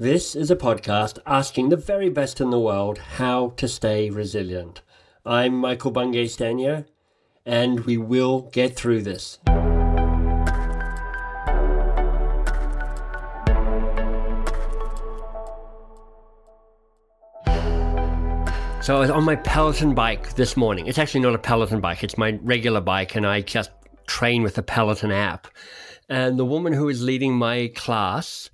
This is a podcast asking the very best in the world how to stay resilient. I'm Michael Bungay Stanier, and we will get through this. So I was on my Peloton bike this morning. It's actually not a Peloton bike, it's my regular bike, and I just train with the Peloton app. And the woman who is leading my class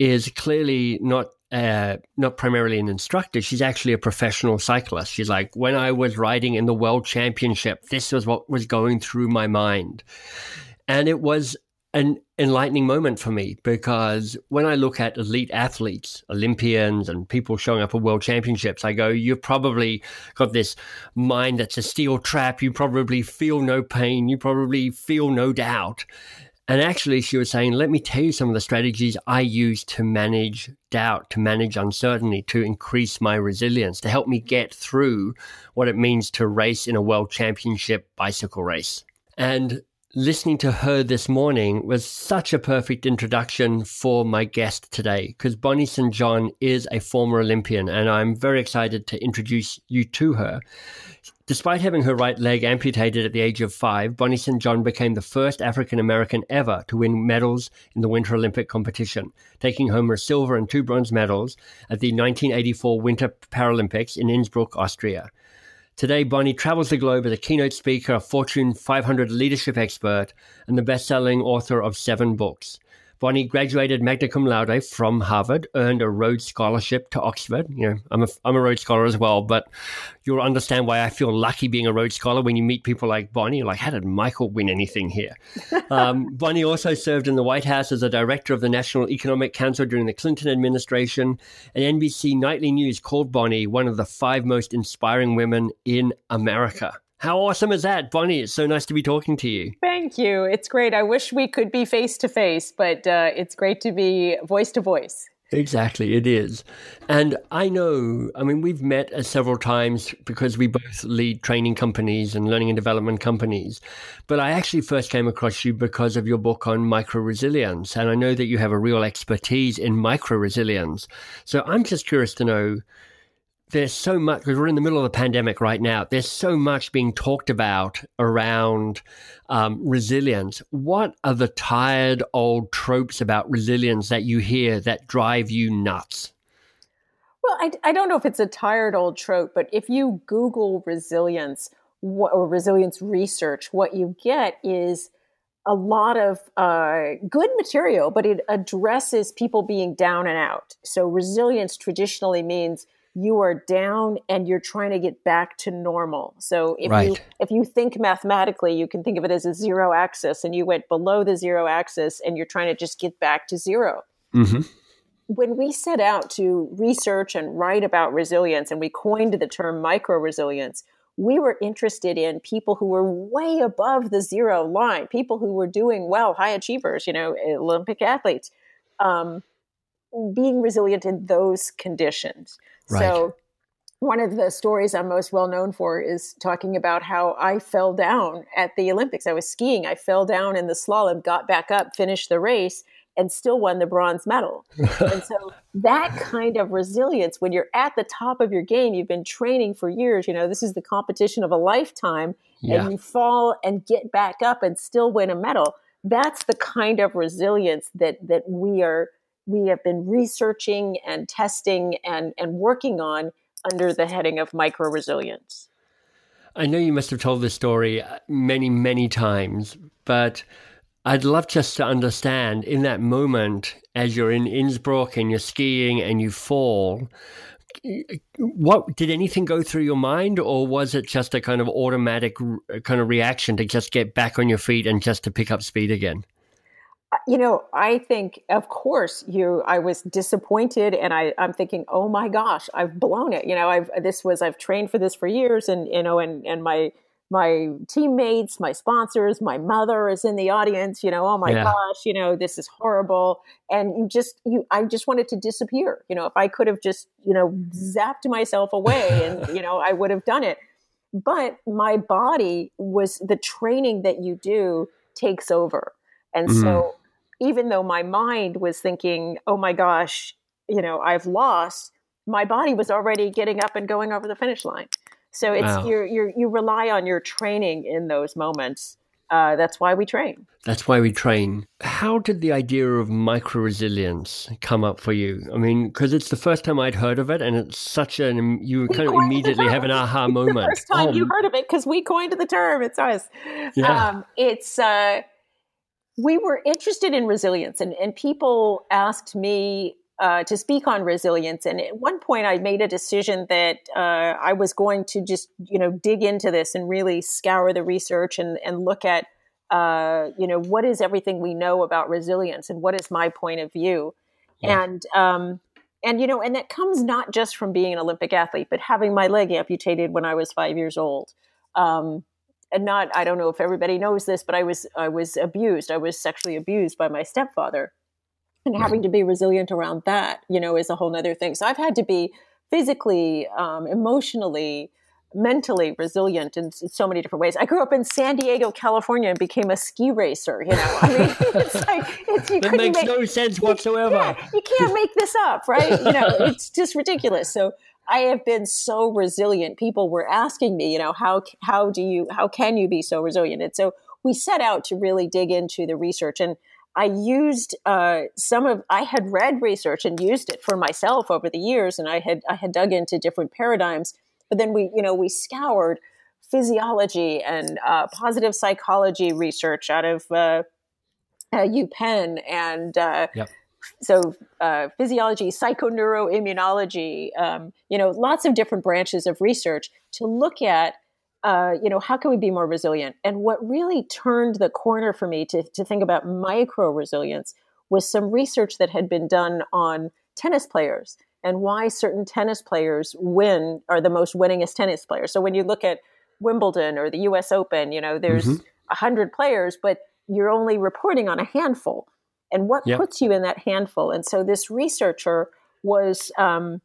is clearly not uh, not primarily an instructor. She's actually a professional cyclist. She's like, when I was riding in the world championship, this was what was going through my mind. And it was an enlightening moment for me because when I look at elite athletes, Olympians, and people showing up at world championships, I go, You've probably got this mind that's a steel trap. You probably feel no pain. You probably feel no doubt. And actually, she was saying, Let me tell you some of the strategies I use to manage doubt, to manage uncertainty, to increase my resilience, to help me get through what it means to race in a world championship bicycle race. And listening to her this morning was such a perfect introduction for my guest today because Bonnie St. John is a former Olympian and I'm very excited to introduce you to her. Despite having her right leg amputated at the age of five, Bonnie St. John became the first African American ever to win medals in the Winter Olympic competition, taking home her silver and two bronze medals at the 1984 Winter Paralympics in Innsbruck, Austria. Today, Bonnie travels the globe as a keynote speaker, a Fortune 500 leadership expert, and the best selling author of seven books. Bonnie graduated magna cum laude from Harvard, earned a Rhodes Scholarship to Oxford. You know, I'm a, I'm a Rhodes Scholar as well, but you'll understand why I feel lucky being a Rhodes Scholar when you meet people like Bonnie. You're like, how did Michael win anything here? um, Bonnie also served in the White House as a director of the National Economic Council during the Clinton administration, and NBC Nightly News called Bonnie one of the five most inspiring women in America. How awesome is that, Bonnie? It's so nice to be talking to you. Thank you. It's great. I wish we could be face to face, but uh, it's great to be voice to voice. Exactly, it is. And I know, I mean, we've met uh, several times because we both lead training companies and learning and development companies. But I actually first came across you because of your book on micro resilience. And I know that you have a real expertise in micro resilience. So I'm just curious to know there's so much because we're in the middle of the pandemic right now. There's so much being talked about around um, resilience. What are the tired old tropes about resilience that you hear that drive you nuts? Well, I, I don't know if it's a tired old trope, but if you Google resilience or resilience research, what you get is a lot of uh, good material, but it addresses people being down and out. So resilience traditionally means you are down and you're trying to get back to normal. So if right. you if you think mathematically, you can think of it as a zero axis, and you went below the zero axis, and you're trying to just get back to 0 mm-hmm. When we set out to research and write about resilience, and we coined the term micro resilience, we were interested in people who were way above the zero line, people who were doing well, high achievers, you know, Olympic athletes. Um, being resilient in those conditions. Right. So one of the stories I'm most well known for is talking about how I fell down at the Olympics. I was skiing. I fell down in the slalom, got back up, finished the race, and still won the bronze medal. and so that kind of resilience, when you're at the top of your game, you've been training for years, you know, this is the competition of a lifetime, yeah. and you fall and get back up and still win a medal. That's the kind of resilience that that we are we have been researching and testing and, and working on under the heading of micro resilience. I know you must have told this story uh, many, many times, but I'd love just to understand in that moment as you're in Innsbruck and you're skiing and you fall, what did anything go through your mind or was it just a kind of automatic kind of reaction to just get back on your feet and just to pick up speed again? You know, I think, of course, you. I was disappointed, and I, I'm thinking, oh my gosh, I've blown it. You know, I've this was I've trained for this for years, and you know, and and my my teammates, my sponsors, my mother is in the audience. You know, oh my yeah. gosh, you know, this is horrible, and you just you, I just wanted to disappear. You know, if I could have just you know zapped myself away, and you know, I would have done it. But my body was the training that you do takes over. And mm-hmm. so even though my mind was thinking, oh my gosh, you know I've lost, my body was already getting up and going over the finish line. So it's wow. you you you rely on your training in those moments. Uh, that's why we train. That's why we train. How did the idea of micro resilience come up for you? I mean, because it's the first time I'd heard of it, and it's such an you kind of immediately have an aha moment. the first time oh. you heard of it because we coined the term. It's us. Yeah. Um, it's uh, we were interested in resilience, and and people asked me uh, to speak on resilience. And at one point, I made a decision that uh, I was going to just, you know, dig into this and really scour the research and, and look at, uh, you know, what is everything we know about resilience and what is my point of view. Yeah. And, um, and, you know, and that comes not just from being an Olympic athlete, but having my leg amputated when I was five years old. Um, and not, I don't know if everybody knows this, but I was, I was abused. I was sexually abused by my stepfather and having to be resilient around that you know is a whole other thing so i've had to be physically um, emotionally mentally resilient in so many different ways. I grew up in San Diego, California, and became a ski racer. You know, I mean, it's like it's, you that makes make, no sense whatsoever. Yeah, you can't make this up, right? You know, it's just ridiculous. So I have been so resilient. People were asking me, you know, how how do you how can you be so resilient? And so we set out to really dig into the research and I used uh, some of I had read research and used it for myself over the years, and I had I had dug into different paradigms. But then we you know we scoured physiology and uh, positive psychology research out of uh, uh UPenn and uh, yep. So uh, physiology, psychoneuroimmunology, um, you know, lots of different branches of research to look at uh, you know, how can we be more resilient? And what really turned the corner for me to, to think about micro resilience was some research that had been done on tennis players and why certain tennis players win are the most winningest tennis players. So when you look at Wimbledon or the US Open, you know, there's a mm-hmm. 100 players, but you're only reporting on a handful. And what yep. puts you in that handful? And so this researcher was um,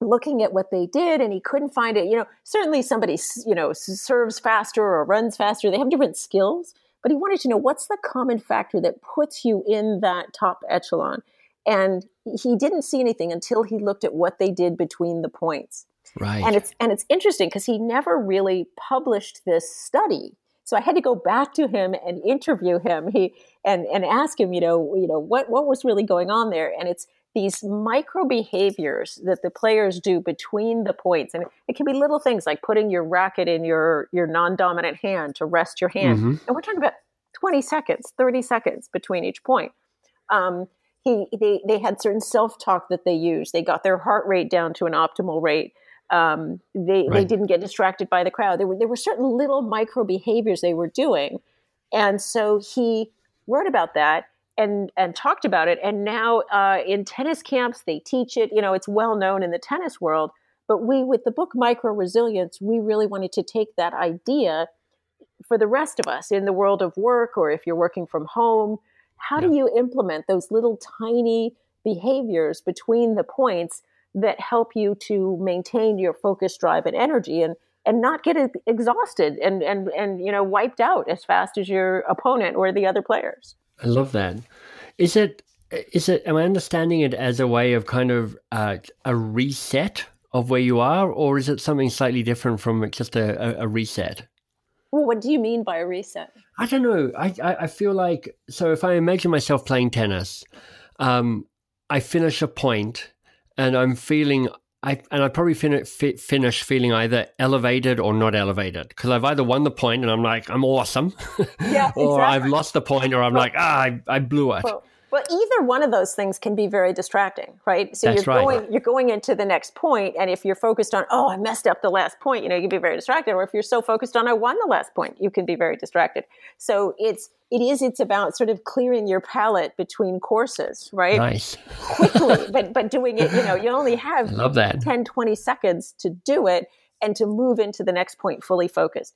looking at what they did and he couldn't find it. You know certainly somebody you know serves faster or runs faster. They have different skills but he wanted to know what's the common factor that puts you in that top echelon? And he didn't see anything until he looked at what they did between the points. Right. And it's and it's interesting because he never really published this study so I had to go back to him and interview him. He and and ask him, you know, you know what what was really going on there. And it's these micro behaviors that the players do between the points and it can be little things like putting your racket in your your non-dominant hand to rest your hand mm-hmm. and we're talking about 20 seconds 30 seconds between each point um, he they, they had certain self-talk that they used they got their heart rate down to an optimal rate um, they, right. they didn't get distracted by the crowd there were, there were certain little micro behaviors they were doing and so he wrote about that and and talked about it. And now uh, in tennis camps, they teach it. You know, it's well known in the tennis world. But we, with the book Micro Resilience, we really wanted to take that idea for the rest of us in the world of work, or if you're working from home. How yeah. do you implement those little tiny behaviors between the points that help you to maintain your focus, drive, and energy, and and not get exhausted and and and you know wiped out as fast as your opponent or the other players? I love that. Is it? Is it? Am I understanding it as a way of kind of uh, a reset of where you are, or is it something slightly different from just a, a, a reset? Well, what do you mean by a reset? I don't know. I, I, I feel like so. If I imagine myself playing tennis, um, I finish a point, and I'm feeling I and I probably fin- finish feeling either elevated or not elevated because I've either won the point and I'm like I'm awesome, yeah, or exactly. I've lost the point or I'm like ah I, I blew it. Well, well, either one of those things can be very distracting, right? So That's you're right. going you're going into the next point, and if you're focused on, oh, I messed up the last point, you know, you can be very distracted. Or if you're so focused on, I won the last point, you can be very distracted. So it's it is it's about sort of clearing your palate between courses, right? Nice. Quickly, but but doing it, you know, you only have love that 10, 20 seconds to do it and to move into the next point fully focused.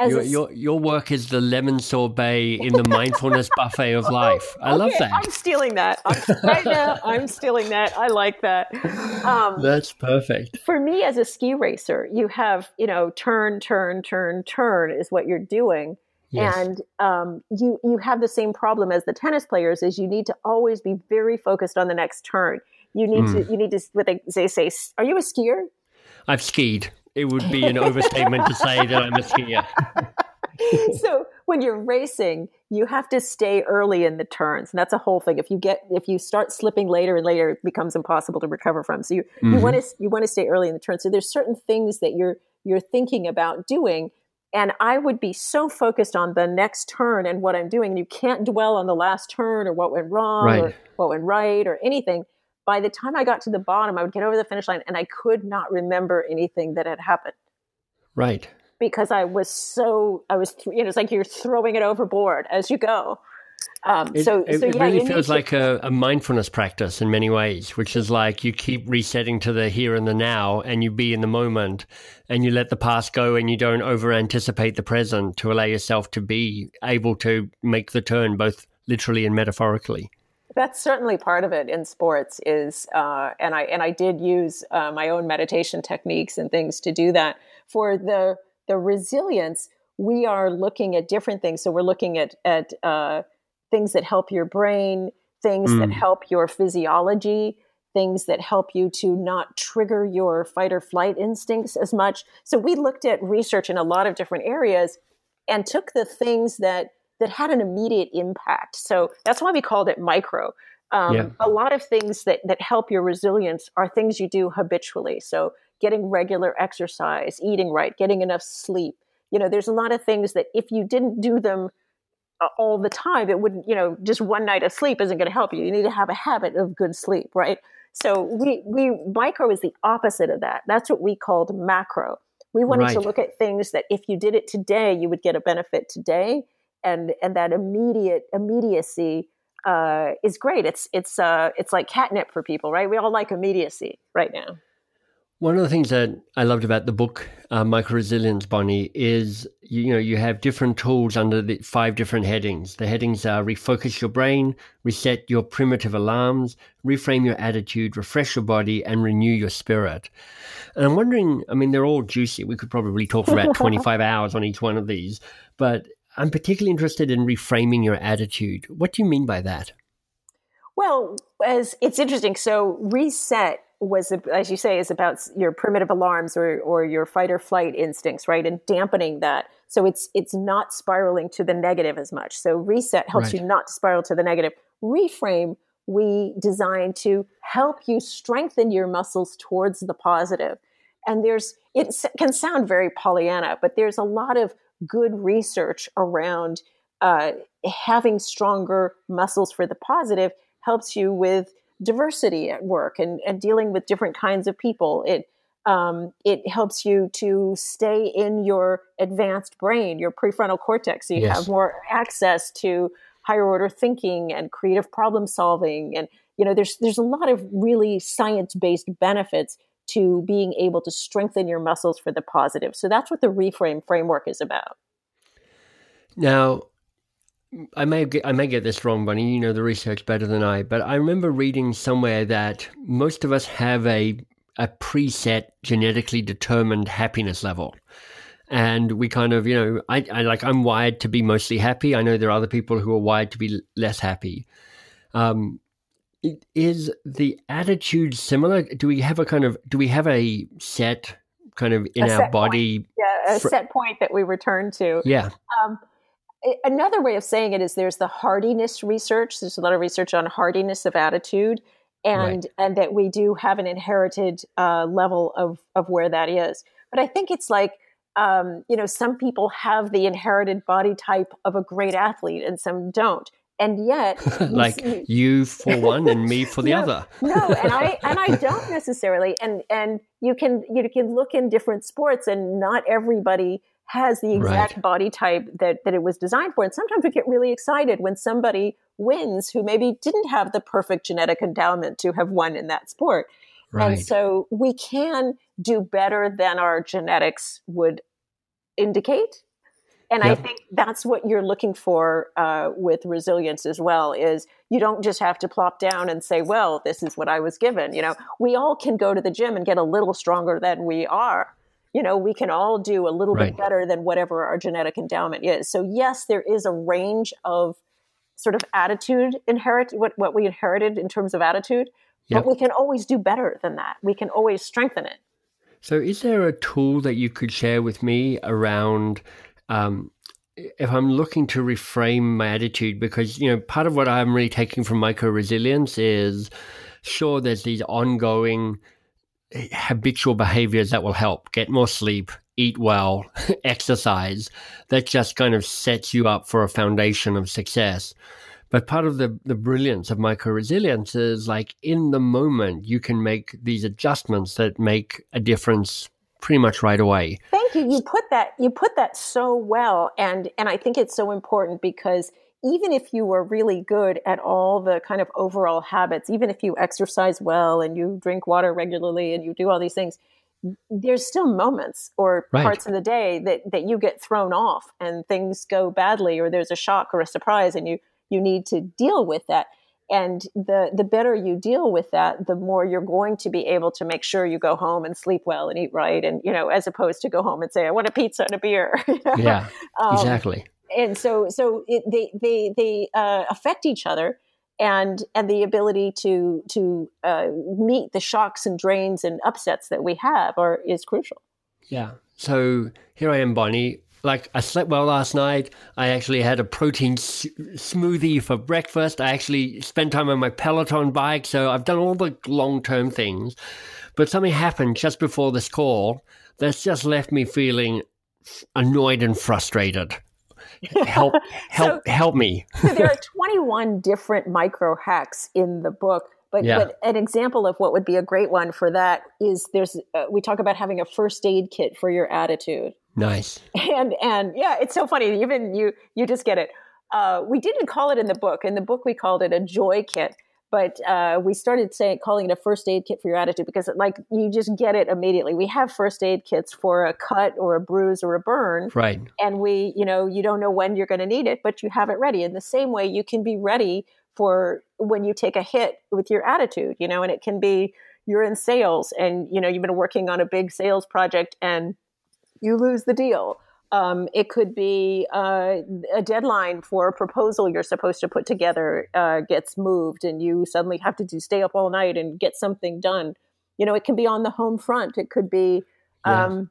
Your, your, your work is the lemon sorbet in the mindfulness buffet of life. I okay, love that. I'm stealing that I'm, right now. I'm stealing that. I like that. Um, That's perfect. For me, as a ski racer, you have you know turn, turn, turn, turn is what you're doing, yes. and um, you you have the same problem as the tennis players. Is you need to always be very focused on the next turn. You need mm. to you need to what they, they say. Are you a skier? I've skied. It would be an overstatement to say that I'm a skier. so when you're racing, you have to stay early in the turns, and that's a whole thing. If you get if you start slipping later and later, it becomes impossible to recover from. So you mm-hmm. you want to you want to stay early in the turn. So there's certain things that you're you're thinking about doing. And I would be so focused on the next turn and what I'm doing. And you can't dwell on the last turn or what went wrong right. or what went right or anything. By the time I got to the bottom, I would get over the finish line and I could not remember anything that had happened. Right because I was so I was you know it's like you're throwing it overboard as you go. Um, it, so, it, so, yeah, it really feels to... like a, a, mindfulness practice in many ways, which is like you keep resetting to the here and the now, and you be in the moment, and you let the past go, and you don't over anticipate the present to allow yourself to be able to make the turn, both literally and metaphorically. That's certainly part of it in sports. Is uh, and I and I did use uh, my own meditation techniques and things to do that for the the resilience, we are looking at different things. So we're looking at at uh, things that help your brain, things mm. that help your physiology, things that help you to not trigger your fight or flight instincts as much. So we looked at research in a lot of different areas and took the things that that had an immediate impact. So that's why we called it micro. Um, yeah. A lot of things that that help your resilience are things you do habitually. So getting regular exercise, eating right, getting enough sleep. You know, there's a lot of things that if you didn't do them uh, all the time, it wouldn't, you know, just one night of sleep isn't going to help you. You need to have a habit of good sleep, right? So we, we, micro is the opposite of that. That's what we called macro. We wanted right. to look at things that if you did it today, you would get a benefit today. And, and that immediate immediacy uh, is great. It's, it's, uh, it's like catnip for people, right? We all like immediacy right now. One of the things that I loved about the book, uh, Micro Resilience, Bonnie, is you, you, know you have different tools under the five different headings. The headings are refocus your brain, reset your primitive alarms, reframe your attitude, refresh your body, and renew your spirit. And I'm wondering, I mean, they're all juicy. We could probably talk for about 25 hours on each one of these, but I'm particularly interested in reframing your attitude. What do you mean by that? Well, as it's interesting. So reset was, as you say, is about your primitive alarms or, or your fight or flight instincts, right? And dampening that. So it's, it's not spiraling to the negative as much. So reset helps right. you not to spiral to the negative. Reframe, we designed to help you strengthen your muscles towards the positive. And there's, it can sound very Pollyanna, but there's a lot of good research around uh, having stronger muscles for the positive helps you with diversity at work and, and dealing with different kinds of people. It um, it helps you to stay in your advanced brain, your prefrontal cortex, so you yes. have more access to higher order thinking and creative problem solving. And you know, there's there's a lot of really science based benefits to being able to strengthen your muscles for the positive. So that's what the reframe framework is about. Now, I may get, I may get this wrong, Bonnie. You know the research better than I, but I remember reading somewhere that most of us have a a preset genetically determined happiness level, and we kind of you know I, I like I'm wired to be mostly happy. I know there are other people who are wired to be less happy. Um, is the attitude similar? Do we have a kind of do we have a set kind of in our body? Point. Yeah, a fr- set point that we return to. Yeah. Um, another way of saying it is there's the hardiness research. There's a lot of research on hardiness of attitude, and right. and that we do have an inherited uh, level of of where that is. But I think it's like um, you know some people have the inherited body type of a great athlete, and some don't. And yet, like you for one and me for the no, other. no, and I and I don't necessarily. And and you can you can look in different sports, and not everybody has the exact right. body type that, that it was designed for. And sometimes we get really excited when somebody wins who maybe didn't have the perfect genetic endowment to have won in that sport. Right. And so we can do better than our genetics would indicate. And yep. I think that's what you're looking for uh, with resilience as well. Is you don't just have to plop down and say, "Well, this is what I was given." You know, we all can go to the gym and get a little stronger than we are, you know, we can all do a little right. bit better than whatever our genetic endowment is. So yes, there is a range of sort of attitude inherit what, what we inherited in terms of attitude, Yep. But we can always do better than that. We can always strengthen it. So, is there a tool that you could share with me around um, if I'm looking to reframe my attitude? Because, you know, part of what I'm really taking from micro resilience is sure, there's these ongoing habitual behaviors that will help get more sleep, eat well, exercise. That just kind of sets you up for a foundation of success. But part of the, the brilliance of micro resilience is like in the moment, you can make these adjustments that make a difference pretty much right away. Thank you. You put that you put that so well and and I think it's so important because even if you were really good at all the kind of overall habits, even if you exercise well and you drink water regularly and you do all these things, there's still moments or right. parts of the day that, that you get thrown off and things go badly or there's a shock or a surprise and you you need to deal with that and the the better you deal with that the more you're going to be able to make sure you go home and sleep well and eat right and you know as opposed to go home and say i want a pizza and a beer yeah um, exactly. and so so it, they they they uh, affect each other and and the ability to to uh, meet the shocks and drains and upsets that we have are is crucial. Yeah. So here i am bonnie like I slept well last night. I actually had a protein s- smoothie for breakfast. I actually spent time on my Peloton bike. So I've done all the long term things. But something happened just before this call that's just left me feeling annoyed and frustrated. Help, help, so, help me. so there are 21 different micro hacks in the book. But, yeah. but, an example of what would be a great one for that is there's uh, we talk about having a first aid kit for your attitude Nice. And and yeah, it's so funny. Even you you just get it. Uh, we didn't call it in the book. In the book, we called it a joy kit, but uh, we started saying calling it a first aid kit for your attitude because like you just get it immediately. We have first aid kits for a cut or a bruise or a burn, right? And we, you know, you don't know when you're going to need it, but you have it ready. In the same way, you can be ready for when you take a hit with your attitude, you know, and it can be you're in sales and you know you've been working on a big sales project and you lose the deal. Um, it could be uh, a deadline for a proposal you're supposed to put together uh, gets moved, and you suddenly have to do stay up all night and get something done. You know, it can be on the home front. It could be um, yeah.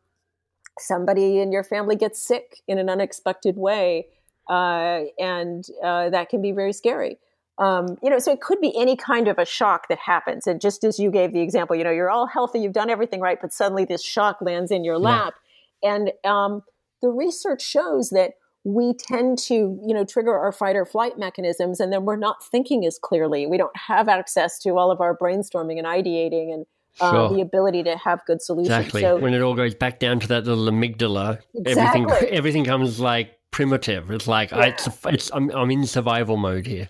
somebody in your family gets sick in an unexpected way, uh, and uh, that can be very scary. Um, you know, so it could be any kind of a shock that happens. And just as you gave the example, you know, you're all healthy, you've done everything right, but suddenly this shock lands in your lap. Yeah and um, the research shows that we tend to, you know, trigger our fight or flight mechanisms, and then we're not thinking as clearly. We don't have access to all of our brainstorming and ideating and uh, sure. the ability to have good solutions. Exactly. So, when it all goes back down to that little amygdala, exactly. everything everything comes like primitive. It's like yeah. I, it's, it's I'm, I'm in survival mode here.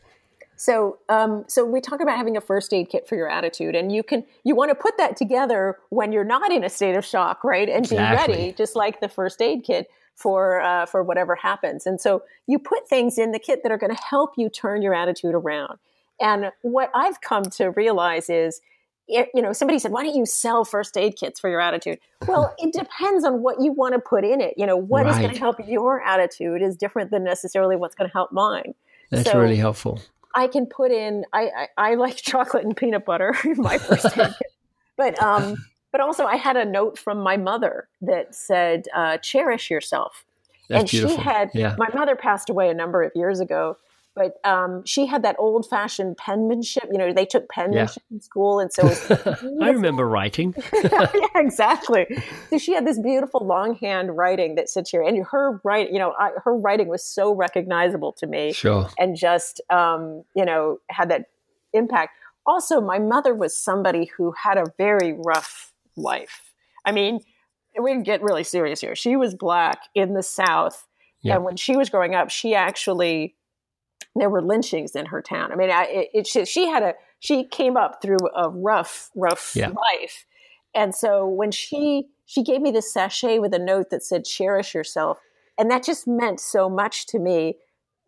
So, um, so we talk about having a first aid kit for your attitude, and you can you want to put that together when you're not in a state of shock, right? And exactly. be ready, just like the first aid kit for uh, for whatever happens. And so you put things in the kit that are going to help you turn your attitude around. And what I've come to realize is, you know, somebody said, "Why don't you sell first aid kits for your attitude?" Well, it depends on what you want to put in it. You know, what right. is going to help your attitude is different than necessarily what's going to help mine. That's so, really helpful. I can put in. I, I, I like chocolate and peanut butter in my first aid kit, but um, but also I had a note from my mother that said, uh, "Cherish yourself." That's and beautiful. she had yeah. my mother passed away a number of years ago, but um, she had that old fashioned penmanship. You know, they took penmanship yeah. in school, and so I remember writing. yeah, exactly. So she had this beautiful longhand writing that sits here, and her write, you know, I, her writing was so recognizable to me. Sure, and just um, you know had that impact. Also, my mother was somebody who had a very rough life. I mean, we get really serious here. She was black in the South. Yeah. And when she was growing up, she actually there were lynchings in her town. I mean, I, it, it she, she, had a she came up through a rough, rough yeah. life, and so when she she gave me this sachet with a note that said "cherish yourself," and that just meant so much to me.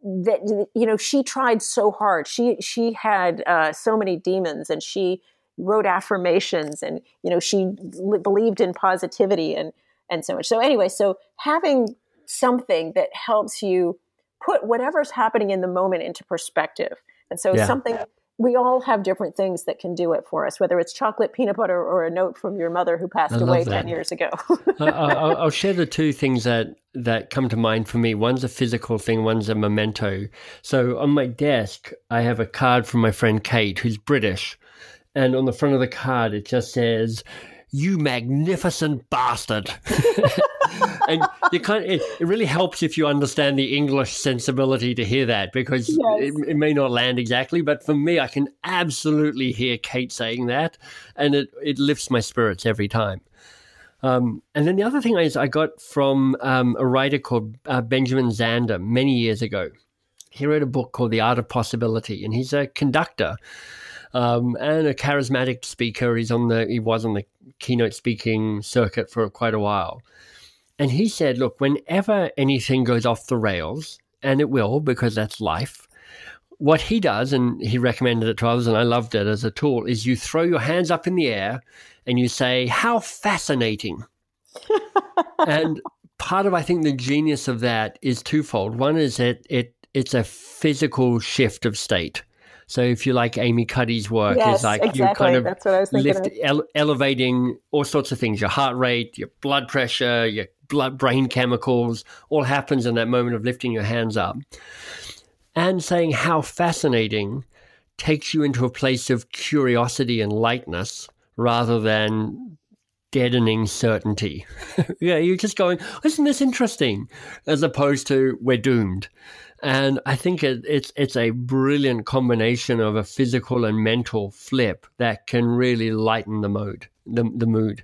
That you know, she tried so hard. She she had uh, so many demons, and she wrote affirmations, and you know, she believed in positivity and and so much. So anyway, so having something that helps you put whatever's happening in the moment into perspective. And so yeah. something we all have different things that can do it for us, whether it's chocolate, peanut butter, or a note from your mother who passed away that. 10 years ago. I'll, I'll, share the two things that, that come to mind for me. One's a physical thing, one's a memento. So on my desk, I have a card from my friend Kate, who's British. And on the front of the card, it just says, You magnificent bastard. and you can't. It, it, really helps if you understand the English sensibility to hear that because yes. it, it, may not land exactly. But for me, I can absolutely hear Kate saying that, and it it lifts my spirits every time. Um, and then the other thing is I got from um, a writer called uh, Benjamin Zander many years ago. He wrote a book called The Art of Possibility, and he's a conductor um, and a charismatic speaker. He's on the he was on the keynote speaking circuit for quite a while. And he said, look, whenever anything goes off the rails, and it will because that's life, what he does, and he recommended it to others, and I loved it as a tool, is you throw your hands up in the air and you say, How fascinating. and part of, I think, the genius of that is twofold. One is that it, it's a physical shift of state. So if you like Amy Cuddy's work, yes, is like exactly. you kind of That's what I was lift, ele- elevating all sorts of things, your heart rate, your blood pressure, your blood, brain chemicals, all happens in that moment of lifting your hands up. And saying how fascinating takes you into a place of curiosity and lightness rather than deadening certainty. yeah, you're just going, isn't this interesting? As opposed to we're doomed. And I think it, it's it's a brilliant combination of a physical and mental flip that can really lighten the mood. The, the mood.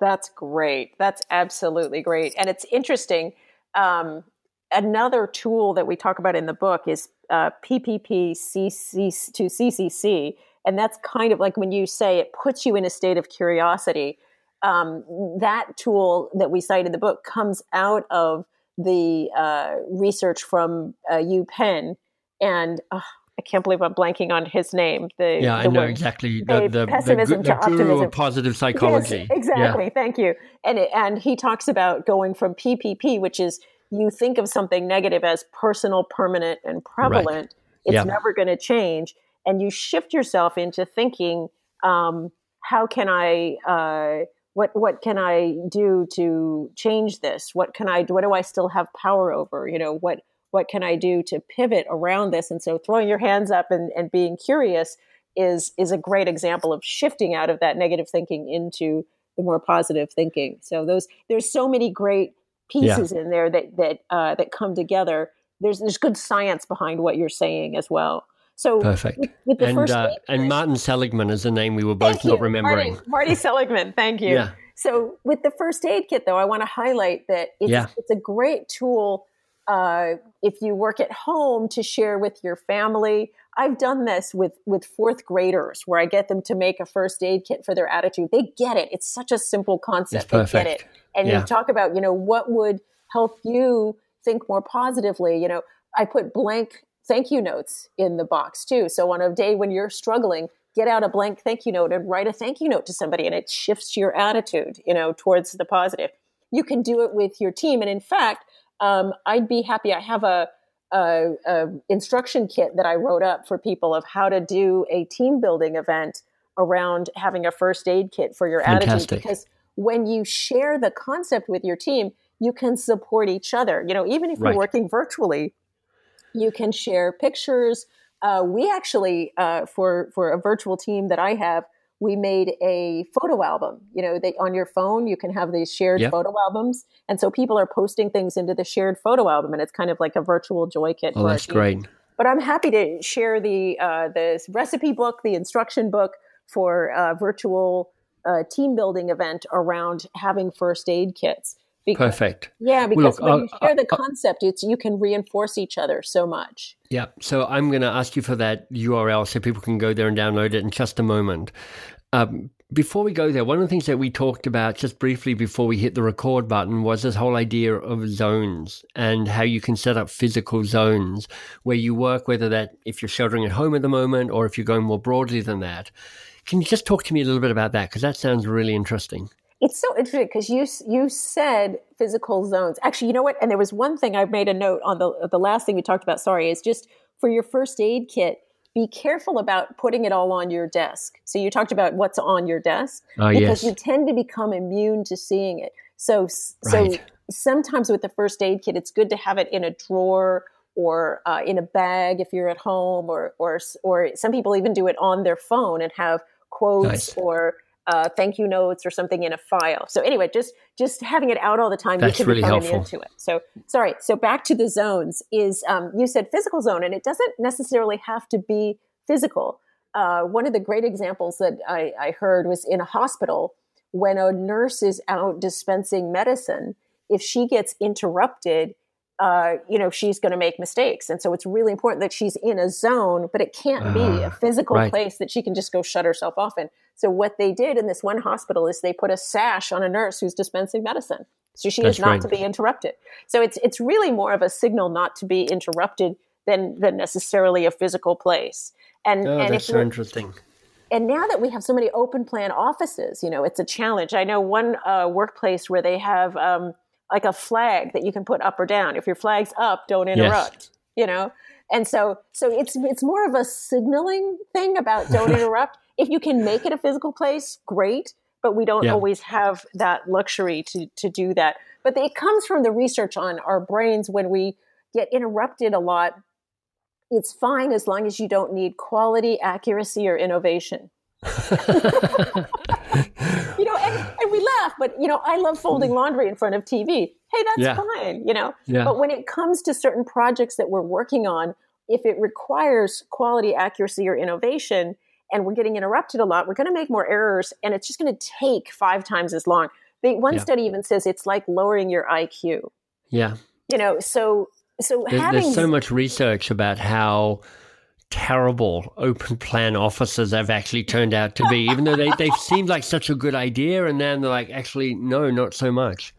That's great. That's absolutely great. And it's interesting. Um, another tool that we talk about in the book is uh, PPP to CCC. And that's kind of like when you say it puts you in a state of curiosity. Um, that tool that we cite in the book comes out of the uh, research from uh, UPenn. And uh, I can't believe I'm blanking on his name. The yeah, the I know word, exactly the the, pessimism the, the, the guru of positive psychology. Yes, exactly. Yeah. Thank you. And it, and he talks about going from PPP, which is you think of something negative as personal, permanent, and prevalent. Right. It's yeah. never going to change, and you shift yourself into thinking, um, how can I? Uh, what what can I do to change this? What can I? What do I still have power over? You know what what can I do to pivot around this? And so throwing your hands up and, and being curious is is a great example of shifting out of that negative thinking into the more positive thinking. So those there's so many great pieces yeah. in there that that uh, that come together. There's there's good science behind what you're saying as well. So perfect. With, with and uh, and Martin Seligman is the name we were both not remembering. Marty, Marty Seligman, thank you. Yeah. So with the first aid kit, though, I want to highlight that it's, yeah. it's a great tool uh, if you work at home to share with your family. I've done this with with fourth graders where I get them to make a first aid kit for their attitude. They get it. It's such a simple concept. They get it. And yeah. you talk about, you know, what would help you think more positively. You know, I put blank thank you notes in the box too. So on a day when you're struggling, get out a blank thank you note and write a thank you note to somebody and it shifts your attitude, you know, towards the positive. You can do it with your team. And in fact, um, I'd be happy. I have a, a, a, instruction kit that I wrote up for people of how to do a team building event around having a first aid kit for your Fantastic. attitude. Because when you share the concept with your team, you can support each other. You know, even if right. you're working virtually, you can share pictures. Uh, we actually, uh, for for a virtual team that I have, we made a photo album. You know, they, on your phone, you can have these shared yep. photo albums. And so people are posting things into the shared photo album, and it's kind of like a virtual joy kit. Oh, that's great. But I'm happy to share the uh, the recipe book, the instruction book for a virtual uh, team building event around having first aid kits. Because, Perfect. Yeah, because well, look, when uh, you share the concept, it's you can reinforce each other so much. Yeah. So I'm going to ask you for that URL so people can go there and download it in just a moment. Um, before we go there, one of the things that we talked about just briefly before we hit the record button was this whole idea of zones and how you can set up physical zones where you work, whether that if you're sheltering at home at the moment or if you're going more broadly than that. Can you just talk to me a little bit about that? Because that sounds really interesting. It's so interesting because you you said physical zones. Actually, you know what? And there was one thing I made a note on the the last thing we talked about. Sorry, is just for your first aid kit. be careful about putting it all on your desk. So you talked about what's on your desk oh, because yes. you tend to become immune to seeing it. So right. so sometimes with the first aid kit, it's good to have it in a drawer or uh, in a bag if you're at home, or or or some people even do it on their phone and have quotes nice. or uh, thank you notes or something in a file. So anyway, just just having it out all the time, That's you can really become helpful. into it. So sorry. So back to the zones is um, you said physical zone, and it doesn't necessarily have to be physical. Uh, one of the great examples that I, I heard was in a hospital when a nurse is out dispensing medicine. If she gets interrupted, uh, you know she's going to make mistakes. And so it's really important that she's in a zone but it can't uh, be a physical right. place that she can just go shut herself off in. So what they did in this one hospital is they put a sash on a nurse who's dispensing medicine. So she That's is not right. to be interrupted. So it's it's really more of a signal not to be interrupted than than necessarily a physical place. And oh, and that's so interesting. And now that we have so many open plan offices you know it's a challenge. I know one uh, workplace where they have um, like a flag that you can put up or down. If your flag's up, don't interrupt. Yes. You know, and so so it's it's more of a signaling thing about don't interrupt. if you can make it a physical place, great. But we don't Yeah. always have that luxury to to do that. But it comes from the research on our brains when we get interrupted a lot. It's fine as long as you don't need quality, accuracy, or innovation you know, and, and we laugh, but you know, I love folding mm. laundry in front of TV. Hey, that's Yeah. fine, you know. yeah. But when it comes to certain projects that we're working on, if it requires quality, accuracy, or innovation, and we're getting interrupted a lot, we're going to make more errors, and it's just going to take five times as long. The, one Yeah. study even says it's like lowering your IQ. yeah. You know, so so having there's so much research about how terrible open plan offices have actually turned out to be, even though they, they've seemed like such a good idea. And then they're like, actually, no, not so much.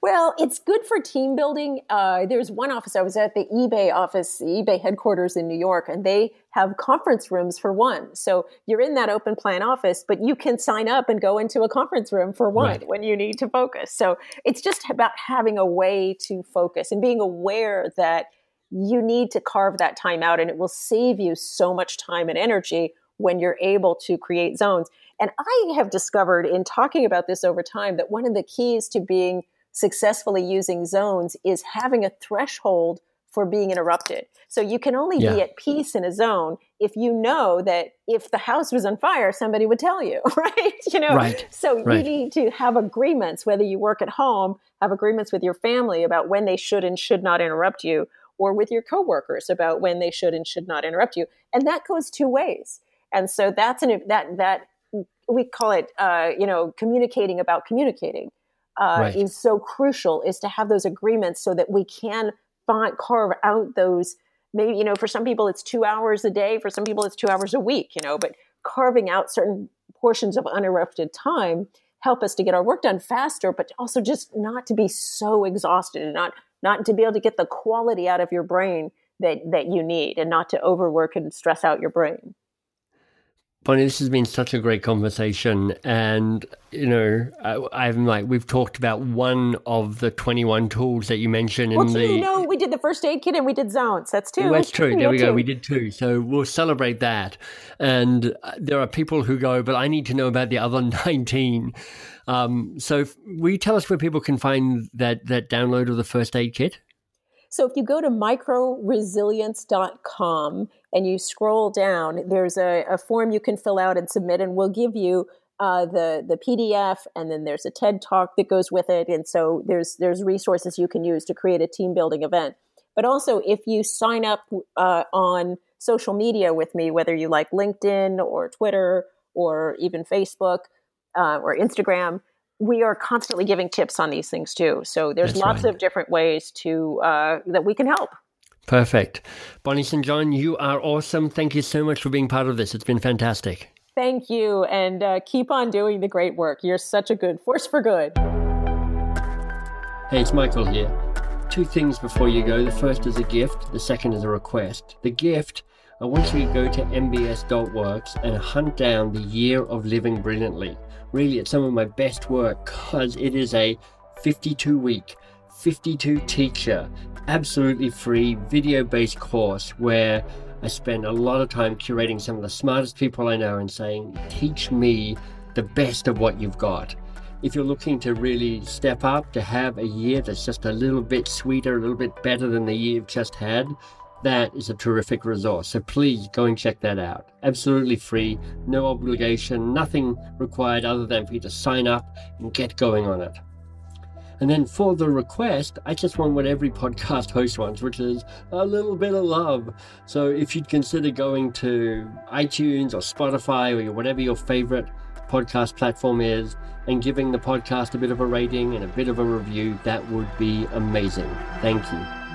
Well, it's good for team building. Uh, there's one office, I was at the eBay office, the eBay headquarters in New York, and they have conference rooms for one. So you're in that open plan office, but you can sign up and go into a conference room for one Right. when you need to focus. So it's just about having a way to focus and being aware that you need to carve that time out, and it will save you so much time and energy when you're able to create zones. And I have discovered in talking about this over time that one of the keys to being successfully using zones is having a threshold for being interrupted. So you can only be at peace in a zone if you know that if the house was on fire, somebody would tell you, right? You know, Right. so you need to have agreements, whether you work at home, have agreements with your family about when they should and should not interrupt you, or with your coworkers about when they should and should not interrupt you. And that goes two ways. And so that's an that that we call it, uh, you know, communicating about communicating uh, Right. is so crucial. Is to have those agreements so that we can find carve out those. Maybe you know, for some people it's two hours a day. For some people it's two hours a week. You know, but carving out certain portions of uninterrupted time help us to get our work done faster, but also just not to be so exhausted and not not to be able to get the quality out of your brain that that you need, and not to overwork and stress out your brain. Bonnie, this has been such a great conversation. And, you know, I, I'm like, we've talked about one of the 21 tools that you mentioned in Well, the. you know, we did the first aid kit and we did zones. That's two. That's true. There we go. two. We did two. So we'll celebrate that. And uh, there are people who go, but I need to know about the other 19. Um, so will you tell us where people can find that, that download of the first aid kit? So if you go to microresilience.com and you scroll down, there's a, a form you can fill out and submit, and we'll give you uh, the the PDF, and then there's a TED talk that goes with it, and so there's there's resources you can use to create a team building event. But also, if you sign up uh, on social media with me, whether you like LinkedIn or Twitter or even Facebook uh, or Instagram, we are constantly giving tips on these things too. So there's That's lots right. of different ways to uh, that we can help. Perfect. Bonnie St. John, you are awesome. Thank you so much for being part of this. It's been fantastic. Thank you, and uh, keep on doing the great work. You're such a good force for good. Hey, it's Michael here. Two things before you go. The first is a gift, the second is a request. The gift, I want you to go to mbs.works and hunt down the year of living brilliantly. Really, it's some of my best work because it is a 52 week, 52 teacher, absolutely free video based course where I spend a lot of time curating some of the smartest people I know and saying, teach me the best of what you've got. If you're looking to really step up, to have a year that's just a little bit sweeter, a little bit better than the year you've just had, that is a terrific resource. So please go and check that out. Absolutely free, no obligation, nothing required other than for you to sign up and get going on it. And then for the request, I just want what every podcast host wants, which is a little bit of love. So if you'd consider going to iTunes or Spotify or whatever your favorite podcast platform is and giving the podcast a bit of a rating and a bit of a review, that would be amazing. Thank you.